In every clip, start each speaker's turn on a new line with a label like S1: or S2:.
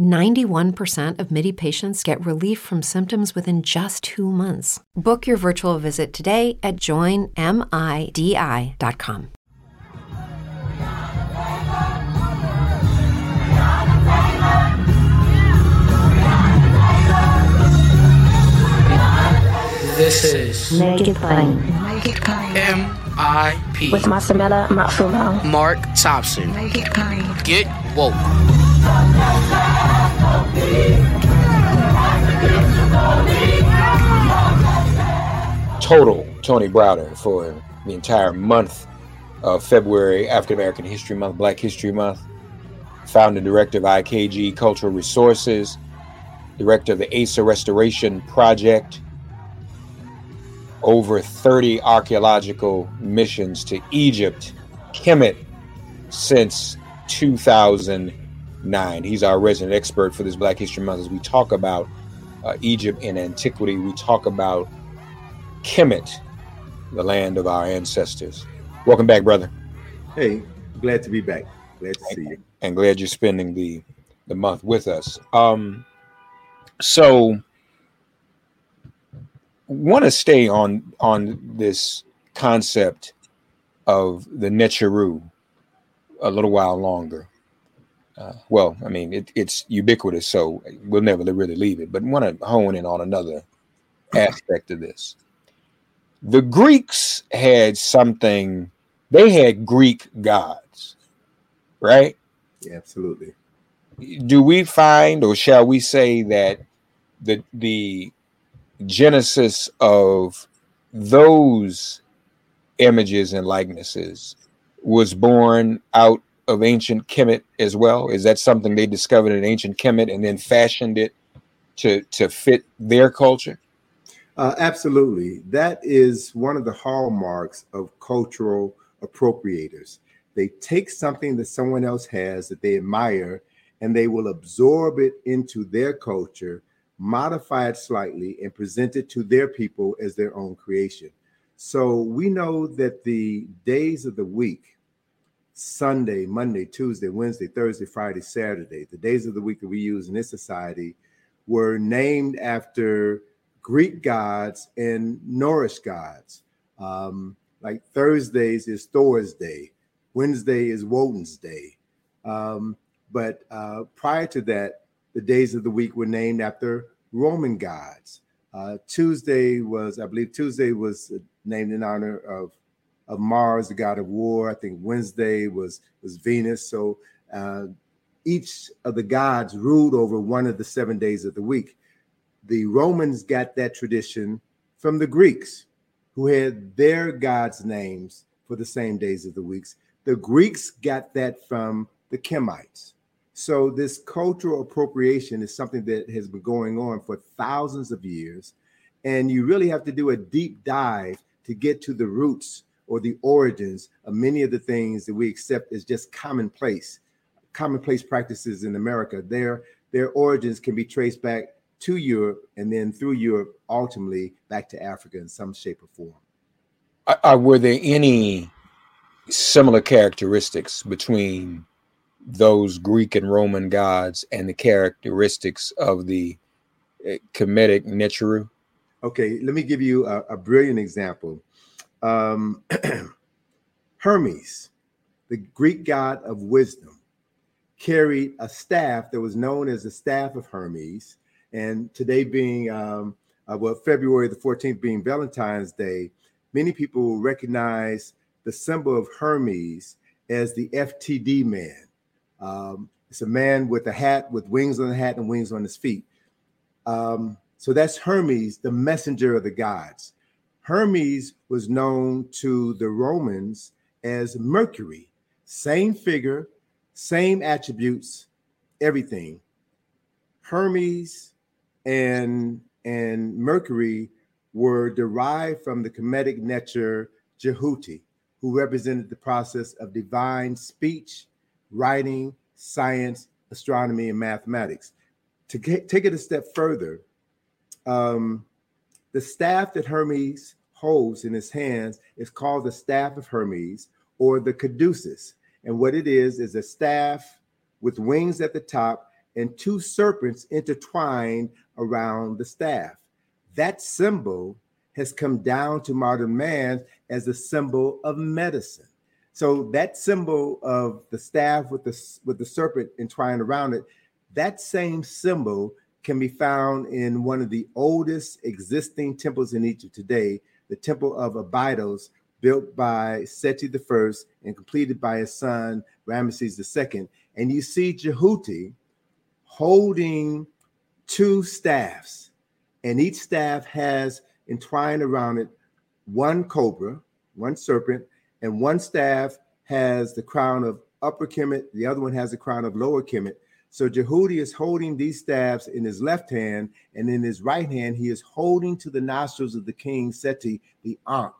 S1: 91% of MIDI patients get relief from symptoms within just two months. Book your virtual visit today at joinmidi.com.
S2: This is
S3: Make it plain.
S4: Make.
S2: M.I.P.
S3: With Masamela Matfumo.
S2: Mark Thompson.
S4: Make it plain.
S2: Get woke.
S5: Total Tony Browder for the entire month of February, African American History Month, Black History Month. Founder director of IKG Cultural Resources, director of the Asa Restoration Project, over 30 archaeological missions to Egypt, Kemet, since 2009. He's our resident expert for this Black History Month as we talk about uh, Egypt and antiquity. We talk about Kemet, the land of our ancestors. Welcome back, brother.
S6: Hey, glad to be back. Glad to see you.
S5: And glad you're spending the the month with us. Um, so want to stay on on this concept of the Neteru a little while longer. Uh, well, I mean, it, it's ubiquitous, so we'll never really leave it. But want to hone in on another aspect of this. The Greeks had something; they had Greek gods, right?
S6: Yeah, absolutely.
S5: Do we find, or shall we say, that the the genesis of those images and likenesses was born out of ancient Kemet as well? Is that something they discovered in ancient Kemet and then fashioned it to to fit their culture?
S6: Uh, absolutely. That is one of the hallmarks of cultural appropriators. They take something that someone else has that they admire and they will absorb it into their culture modify it slightly, and present it to their people as their own creation. So we know that the days of the week, Sunday, Monday, Tuesday, Wednesday, Thursday, Friday, Saturday, the days of the week that we use in this society were named after Greek gods and Norse gods. Um, like Thursdays is Thor's day, Wednesday is Woden's day. Um, but uh, prior to that, the days of the week were named after Roman gods. Uh, Tuesday was, I believe, Tuesday was named in honor of of Mars, the god of war. I think Wednesday was was Venus. So uh, each of the gods ruled over one of the seven days of the week. The Romans got that tradition from the Greeks, who had their gods' names for the same days of the weeks. The Greeks got that from the Kemites. So this cultural appropriation is something that has been going on for thousands of years. And you really have to do a deep dive to get to the roots or the origins of many of the things that we accept as just commonplace, commonplace practices in America. Their their origins can be traced back to Europe and then through Europe, ultimately back to Africa in some shape or form.
S5: Uh, were there any similar characteristics between those Greek and Roman gods and the characteristics of the Kemetic Neteru?
S6: Okay, let me give you a, a brilliant example. Um, Hermes, the Greek god of wisdom, carried a staff that was known as the staff of Hermes. And today being, um, uh, well, February the 14th being Valentine's Day, many people will recognize the symbol of Hermes as the FTD man. Um, it's a man with a hat, with wings on the hat and wings on his feet. Um, so that's Hermes, the messenger of the gods. Hermes was known to the Romans as Mercury, same figure, same attributes, everything. Hermes and and Mercury were derived from the Kemetic Neter Jehuti, who represented the process of divine speech, writing, science, astronomy, and mathematics. To get, take it a step further, um, the staff that Hermes holds in his hands is called the staff of Hermes or the caduceus. And what it is is a staff with wings at the top and two serpents intertwined around the staff. That symbol has come down to modern man as a symbol of medicine. So that symbol of the staff with the with the serpent entwined around it, that same symbol can be found in one of the oldest existing temples in Egypt today, the Temple of Abydos, built by Seti I and completed by his son Ramesses II. And you see Jehuti holding two staffs, and each staff has entwined around it one cobra, one serpent, and one staff has the crown of upper Kemet, the other one has the crown of lower Kemet. So Jehuti is holding these staffs in his left hand, and in his right hand, he is holding to the nostrils of the king Seti the Ankh,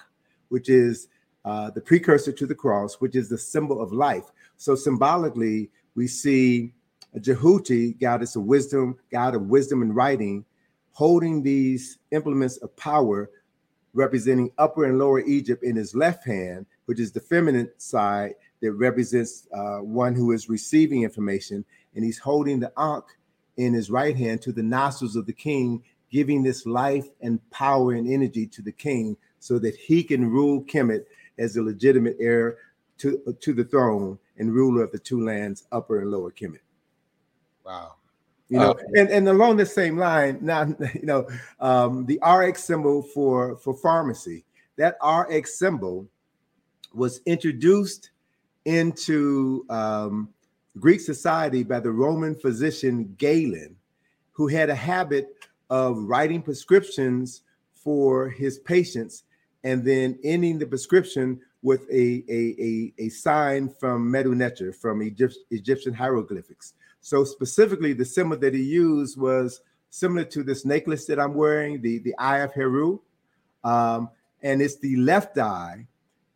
S6: which is uh, the precursor to the cross, which is the symbol of life. So symbolically, we see Jehuti, goddess of wisdom, god of wisdom and writing, holding these implements of power, representing upper and lower Egypt in his left hand, which is the feminine side that represents uh, one who is receiving information, and he's holding the Ankh in his right hand to the nostrils of the king, giving this life and power and energy to the king so that he can rule Kemet as the legitimate heir to, to the throne and ruler of the two lands, Upper and Lower Kemet.
S5: Wow.
S6: You know, uh, and, and along the same line, now you know, um, the RX symbol for for pharmacy, that RX symbol was introduced into um, Greek society by the Roman physician Galen, who had a habit of writing prescriptions for his patients and then ending the prescription with a, a, a, a sign from Medu Neter, from Egypt, Egyptian hieroglyphics. So specifically, the symbol that he used was similar to this necklace that I'm wearing, the, the Eye of Heru. Um, and it's the left eye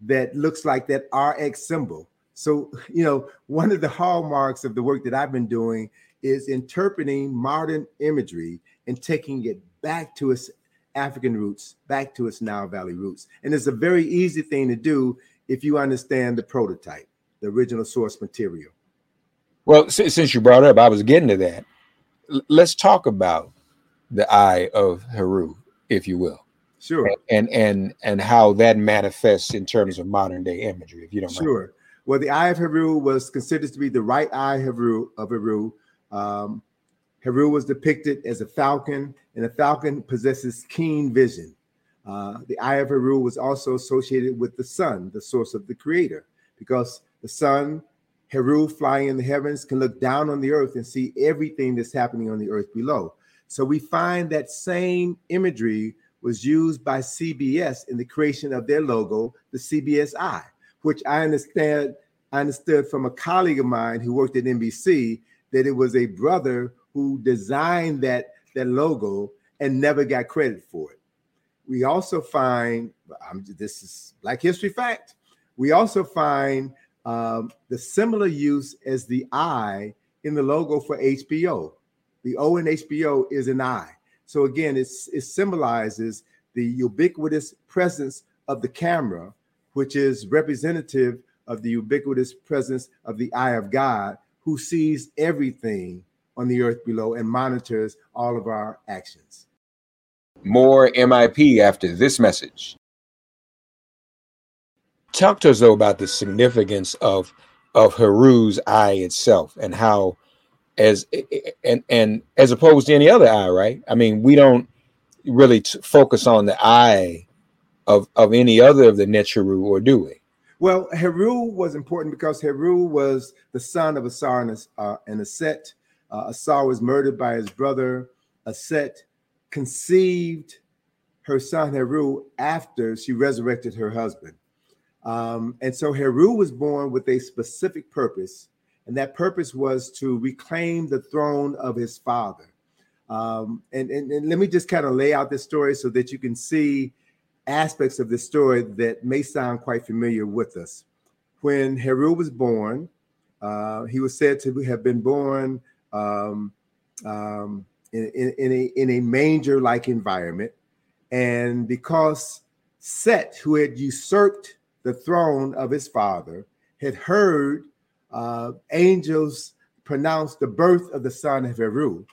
S6: that looks like that RX symbol. So, you know, one of the hallmarks of the work that I've been doing is interpreting modern imagery and taking it back to its African roots, back to its Nile Valley roots. And it's a very easy thing to do if you understand the prototype, the original source material.
S5: Well, since you brought up, I was getting to that. Let's talk about the eye of Heru, if you will.
S6: Sure.
S5: And and and how that manifests in terms of modern day imagery, if you don't
S6: sure.
S5: mind.
S6: Well, the eye of Heru was considered to be the right eye Heru of Heru. Um, Heru was depicted as a falcon, and a falcon possesses keen vision. Uh, the eye of Heru was also associated with the sun, the source of the creator, because the sun, Heru flying in the heavens, can look down on the earth and see everything that's happening on the earth below. So we find that same imagery was used by CBS in the creation of their logo, the CBS Eye which I understand I understood from a colleague of mine who worked at NBC that it was a brother who designed that that logo and never got credit for it. We also find this is Black History fact. We also find um, the similar use as the I in the logo for HBO. The O in HBO is an I. So again, it symbolizes the ubiquitous presence of the camera which is representative of the ubiquitous presence of the eye of God, who sees everything on the earth below and monitors all of our actions.
S5: More MIP after this message. Talk to us though about the significance of of Heru's eye itself and how as and and as opposed to any other eye, right? I mean, we don't really t- focus on the eye of of any other of the Neteru, or do we?
S6: Well, Heru was important because Heru was the son of Asar and, uh, and Aset. Uh, Asar was murdered by his brother. Aset conceived her son Heru after she resurrected her husband. Um, and so Heru was born with a specific purpose, and that purpose was to reclaim the throne of his father. Um, and, and, and let me just kind of lay out this story so that you can see aspects of this story that may sound quite familiar with us. When Heru was born, uh, he was said to have been born um, um, in, in, in, a, in a manger like environment. And because Set, who had usurped the throne of his father, had heard uh, angels pronounce the birth of the son of Heru,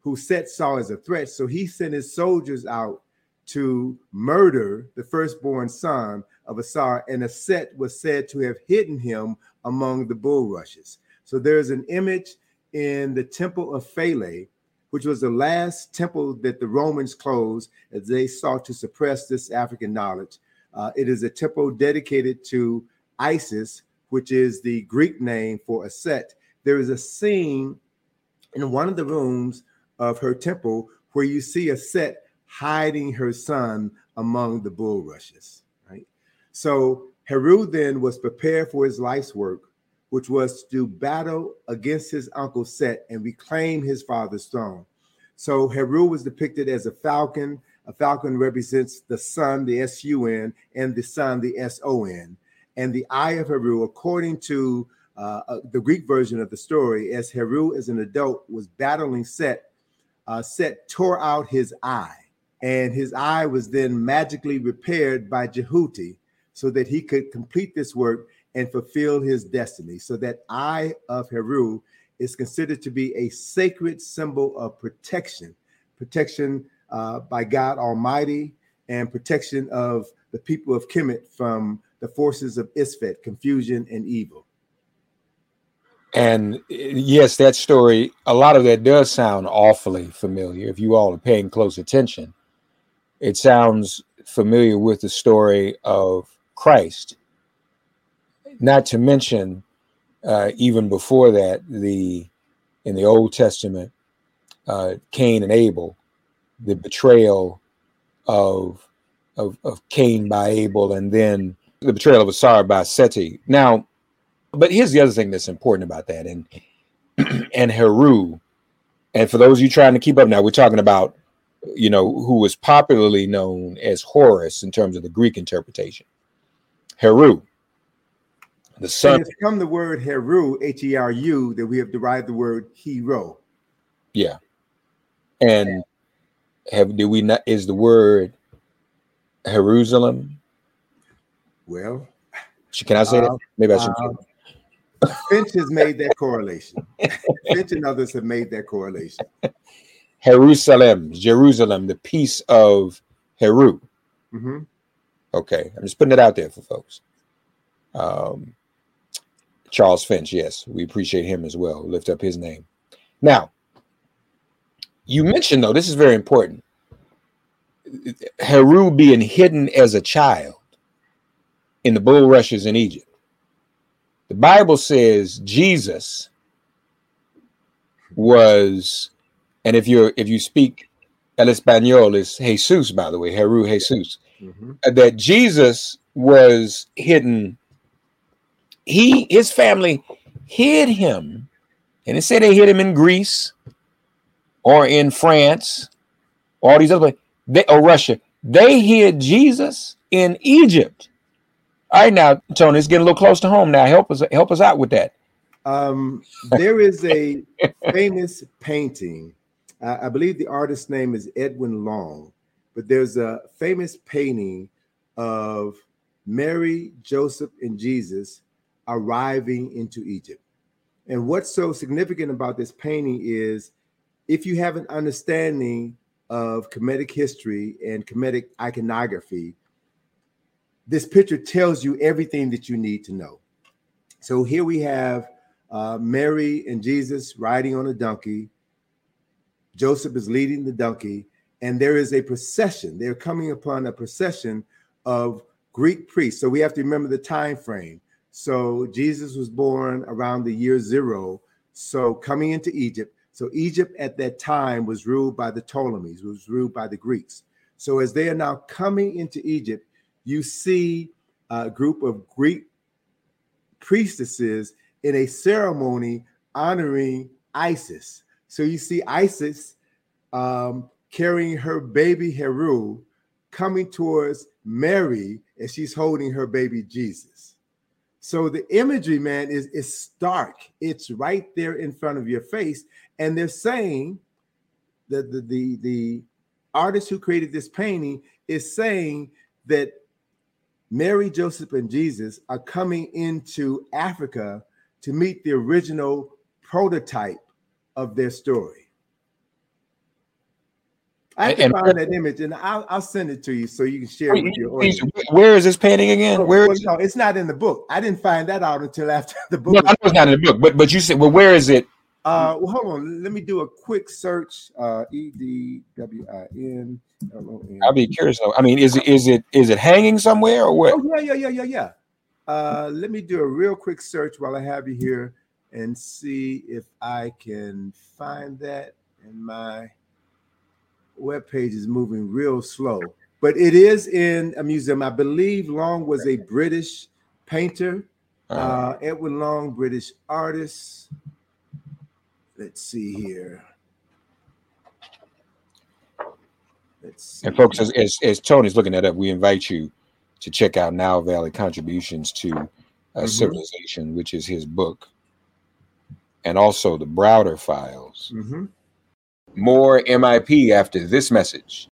S6: who Set saw as a threat. So he sent his soldiers out to murder the firstborn son of Asar, and Aset was said to have hidden him among the bulrushes. So there's an image in the temple of Philae, which was the last temple that the Romans closed as they sought to suppress this African knowledge. Uh, it is a temple dedicated to Isis, which is the Greek name for Aset. There is a scene in one of the rooms of her temple where you see Aset hiding her son among the bulrushes. Right. So Heru then was prepared for his life's work, which was to do battle against his uncle Set and reclaim his father's throne. So Heru was depicted as a falcon. A falcon represents the sun, the S U N, and the sun, the S O N. And the eye of Heru, according to uh, uh, the Greek version of the story, as Heru as an adult was battling Set, uh, Set tore out his eye and his eye was then magically repaired by Jehuti so that he could complete this work and fulfill his destiny. So that eye of Heru is considered to be a sacred symbol of protection, protection uh, by God Almighty, and protection of the people of Kemet from the forces of Isfet, confusion and evil.
S5: And yes, that story, a lot of that does sound awfully familiar if you all are paying close attention it sounds familiar with the story of Christ. Not to mention, uh, even before that, the in the Old Testament, uh, Cain and Abel, the betrayal of, of of Cain by Abel, and then the betrayal of Asar by Seti. Now, but here's the other thing that's important about that, and and Heru, and for those of you trying to keep up now, we're talking about you know, who was popularly known as Horus in terms of the Greek interpretation. Heru, the son.
S6: it's from the word Heru, H E R U, that we have derived the word hero.
S5: Yeah. And have do we not is the word Jerusalem?
S6: Well,
S5: can I say uh, that? Maybe I should.
S6: Uh, Finch has made that correlation. Finch and others have made that correlation.
S5: Jerusalem, Jerusalem, the peace of Heru. Mm-hmm. Okay, I'm just putting it out there for folks. Um, Charles Finch, yes, we appreciate him as well. Lift up his name. Now, you mentioned though, this is very important. Heru being hidden as a child in the bulrushes in Egypt. The Bible says Jesus was and if you're if you speak El Espanol is Jesus, by the way, Heru Jesus. Mm-hmm. Uh, that Jesus was hidden. He his family hid him, and they said they hid him in Greece or in France, all these other they or Russia. They hid Jesus in Egypt. All right, now Tony, it's getting a little close to home. Now help us help us out with that.
S6: Um, there is a famous painting uh, I believe the artist's name is Edwin Long, but there's a famous painting of Mary, Joseph, and Jesus arriving into Egypt. And what's so significant about this painting is if you have an understanding of Kemetic history and Kemetic iconography, this picture tells you everything that you need to know. So here we have uh, Mary and Jesus riding on a donkey. Joseph is leading the donkey, and there is a procession. They're coming upon a procession of Greek priests. So we have to remember the time frame. So Jesus was born around the year zero. So coming into Egypt. So Egypt at that time was ruled by the Ptolemies, was ruled by the Greeks. So as they are now coming into Egypt, you see a group of Greek priestesses in a ceremony honoring Isis. So you see Isis um, carrying her baby Heru coming towards Mary as she's holding her baby Jesus. So the imagery, man, is, is stark. It's right there in front of your face. And they're saying that the, the, the artist who created this painting is saying that Mary, Joseph, and Jesus are coming into Africa to meet the original prototype of their story. I can and, find that image and I'll, I'll send it to you so you can share it with your audience.
S5: Where is this painting again? Where
S6: well, no, it's not in the book. I didn't find that out until after the book.
S5: No, I know it's not in the book, but but you said, well, where is it?
S6: Uh, well, hold on. Let me do a quick search. Uh, E D W I N L O N.
S5: I'll be curious. I mean, is it is it is it hanging somewhere or what?
S6: Oh yeah, yeah, yeah, yeah, yeah. Uh, let me do a real quick search while I have you here and see if I can find that And my web page is moving real slow, but it is in a museum. I believe Long was a British painter. Uh-huh. Uh, Edwin Long, British artist. Let's see here.
S5: Let's see. And folks, as, as, as Tony's looking that up, we invite you to check out Nile Valley Contributions to uh, mm-hmm. Civilization, which is his book, and also the Browder Files. Mm-hmm. More MIP after this message.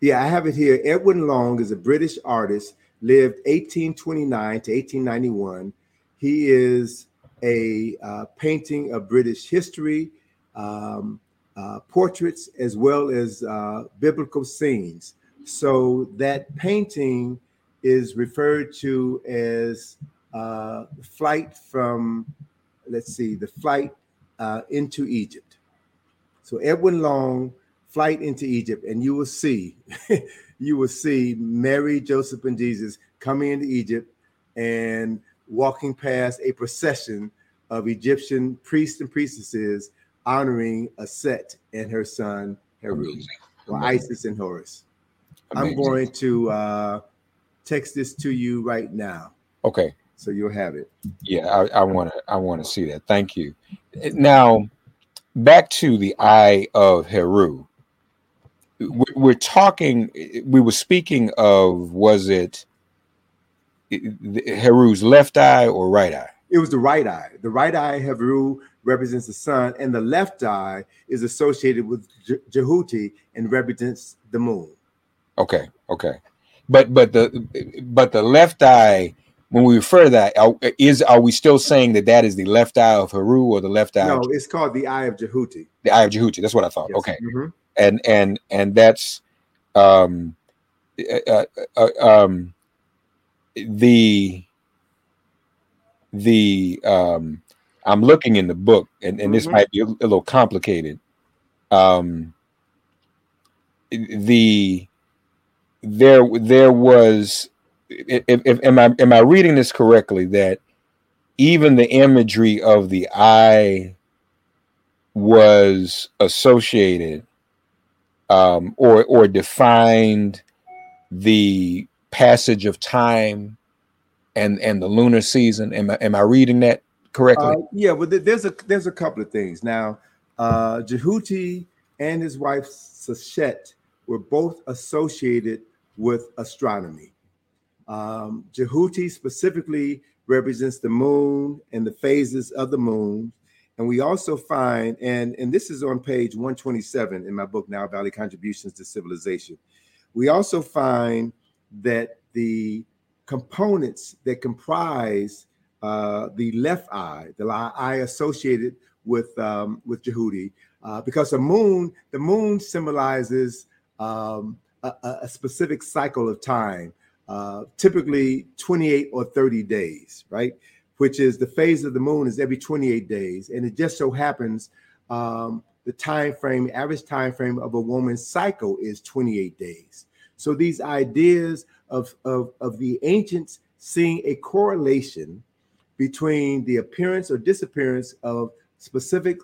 S6: Yeah, I have it here. Edwin Long is a British artist, lived 1829 to 1891. He is a uh, painting of British history, um, uh, portraits, as well as uh, biblical scenes. So that painting is referred to as uh, flight from, let's see, the flight uh, into Egypt. So Edwin Long, flight into Egypt, and you will see, you will see Mary, Joseph, and Jesus coming into Egypt and walking past a procession of Egyptian priests and priestesses honoring Aset and her son Heru, or Isis and Horus. Amazing. I'm going to uh, text this to you right now.
S5: Okay.
S6: So you'll have it.
S5: Yeah, I want to. I want to see that. Thank you. Now, back to the eye of Heru. We're talking. We were speaking of was it Heru's left eye or right eye?
S6: It was the right eye. The right eye Heru represents the sun, and the left eye is associated with Jehuti and represents the moon.
S5: Okay, okay, but but the but the left eye when we refer to that, are, is are we still saying that that is the left eye of Heru or the left eye?
S6: No, it's called the eye of Jehuti.
S5: The eye of Jehuti. That's what I thought. Yes. Okay, mm-hmm. and and and that's um, uh, uh, uh, um, the the um, I'm looking in the book, and, and mm-hmm. this might be a, a little complicated. Um, the there there was if, if, am I am I reading this correctly that even the imagery of the eye was associated um, or or defined the passage of time and and the lunar season. Am I am I reading that correctly? Uh,
S6: yeah, but there's a there's a couple of things now. Uh, Jehuti and his wife Seshat were both associated with astronomy. Um, Jehuti specifically represents the moon and the phases of the moon. And we also find, and, and this is on page 127 in my book, Nile Valley Contributions to Civilization. We also find that the components that comprise uh, the left eye, the eye associated with um, with Jehuti, uh, because the moon, the moon symbolizes um, a, a, specific cycle of time, uh, typically 28 or 30 days, right? Which is the phase of the moon is every 28 days, and it just so happens um, the time frame, average time frame of a woman's cycle is 28 days. So these ideas of, of, of the ancients seeing a correlation between the appearance or disappearance of specific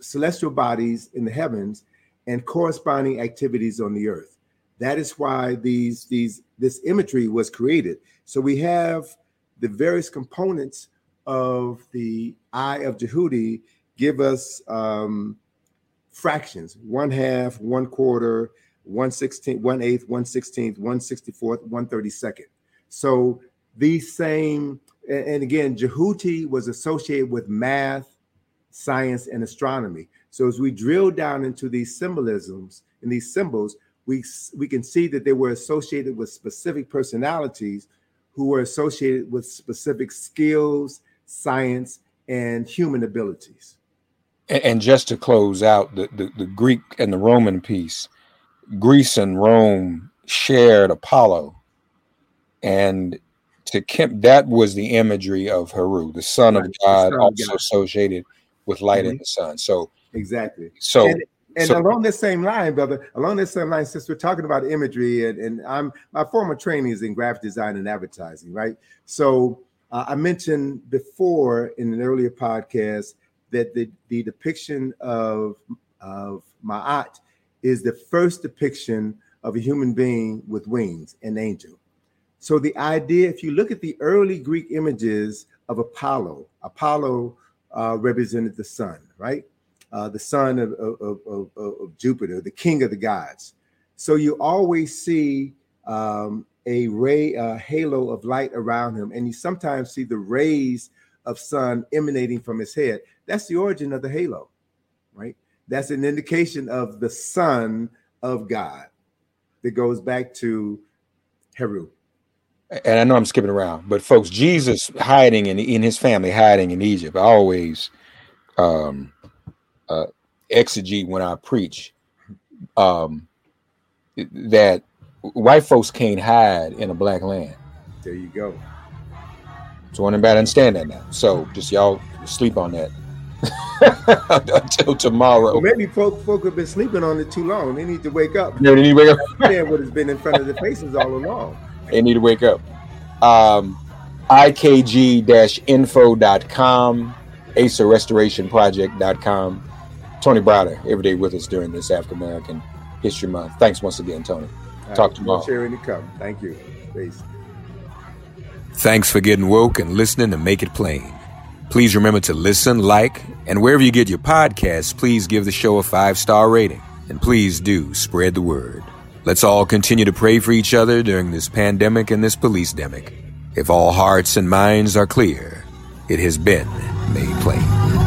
S6: celestial bodies in the heavens and corresponding activities on the earth. That is why these these this imagery was created. So we have the various components of the eye of Jehuti give us um, fractions: one half, one quarter, one sixteenth, one eighth, one sixteenth, one sixty fourth, one thirty second. So these same, and again, Jehuti was associated with math, science, and astronomy. So as we drill down into these symbolisms and these symbols, we we can see that they were associated with specific personalities who were associated with specific skills, science, and human abilities.
S5: And, just to close out the, the, the Greek and the Roman piece, Greece and Rome shared Apollo, and to Kemet, that was the imagery of Heru, the son of God, son also of God. associated with light mm-hmm. in the sun. So
S6: exactly.
S5: So
S6: and, and so, along this same line, brother, along this same line, since we're talking about imagery, and, and I'm my former training is in graphic design and advertising, right? So uh, I mentioned before in an earlier podcast that the the depiction of of Ma'at is the first depiction of a human being with wings, an angel. So the idea, if you look at the early Greek images of Apollo, Apollo uh, represented the sun, right? Uh, the son of, of, of, of, Jupiter, the king of the gods. So you always see um, a ray, a halo of light around him, and you sometimes see the rays of sun emanating from his head. That's the origin of the halo, right? That's an indication of the Son of God that goes back to Heru.
S5: And I know I'm skipping around, but folks, Jesus hiding in, in his family, hiding in Egypt. Always um, uh, exegete when I preach um, that white folks can't hide in a black land.
S6: There you go.
S5: So anybody understand that now. So just y'all sleep on that. until tomorrow.
S6: Well, maybe folk, folk have been sleeping on it too long. They need to wake up.
S5: Yeah, they need to wake up.
S6: Yeah, what has been in front of the faces all along.
S5: They need to wake up. Um, IKG-info.com, ACERrestorationproject.com. Tony Browder, every day with us during this African American History Month. Thanks once again, Tony. Talk right, tomorrow.
S6: Sharing to come. Thank you. Peace.
S5: Thanks for getting woke and listening to Make It Plain. Please remember to listen, like, and wherever you get your podcasts, please give the show a five star rating. And please do spread the word. Let's all continue to pray for each other during this pandemic and this police demic. If all hearts and minds are clear, it has been made plain.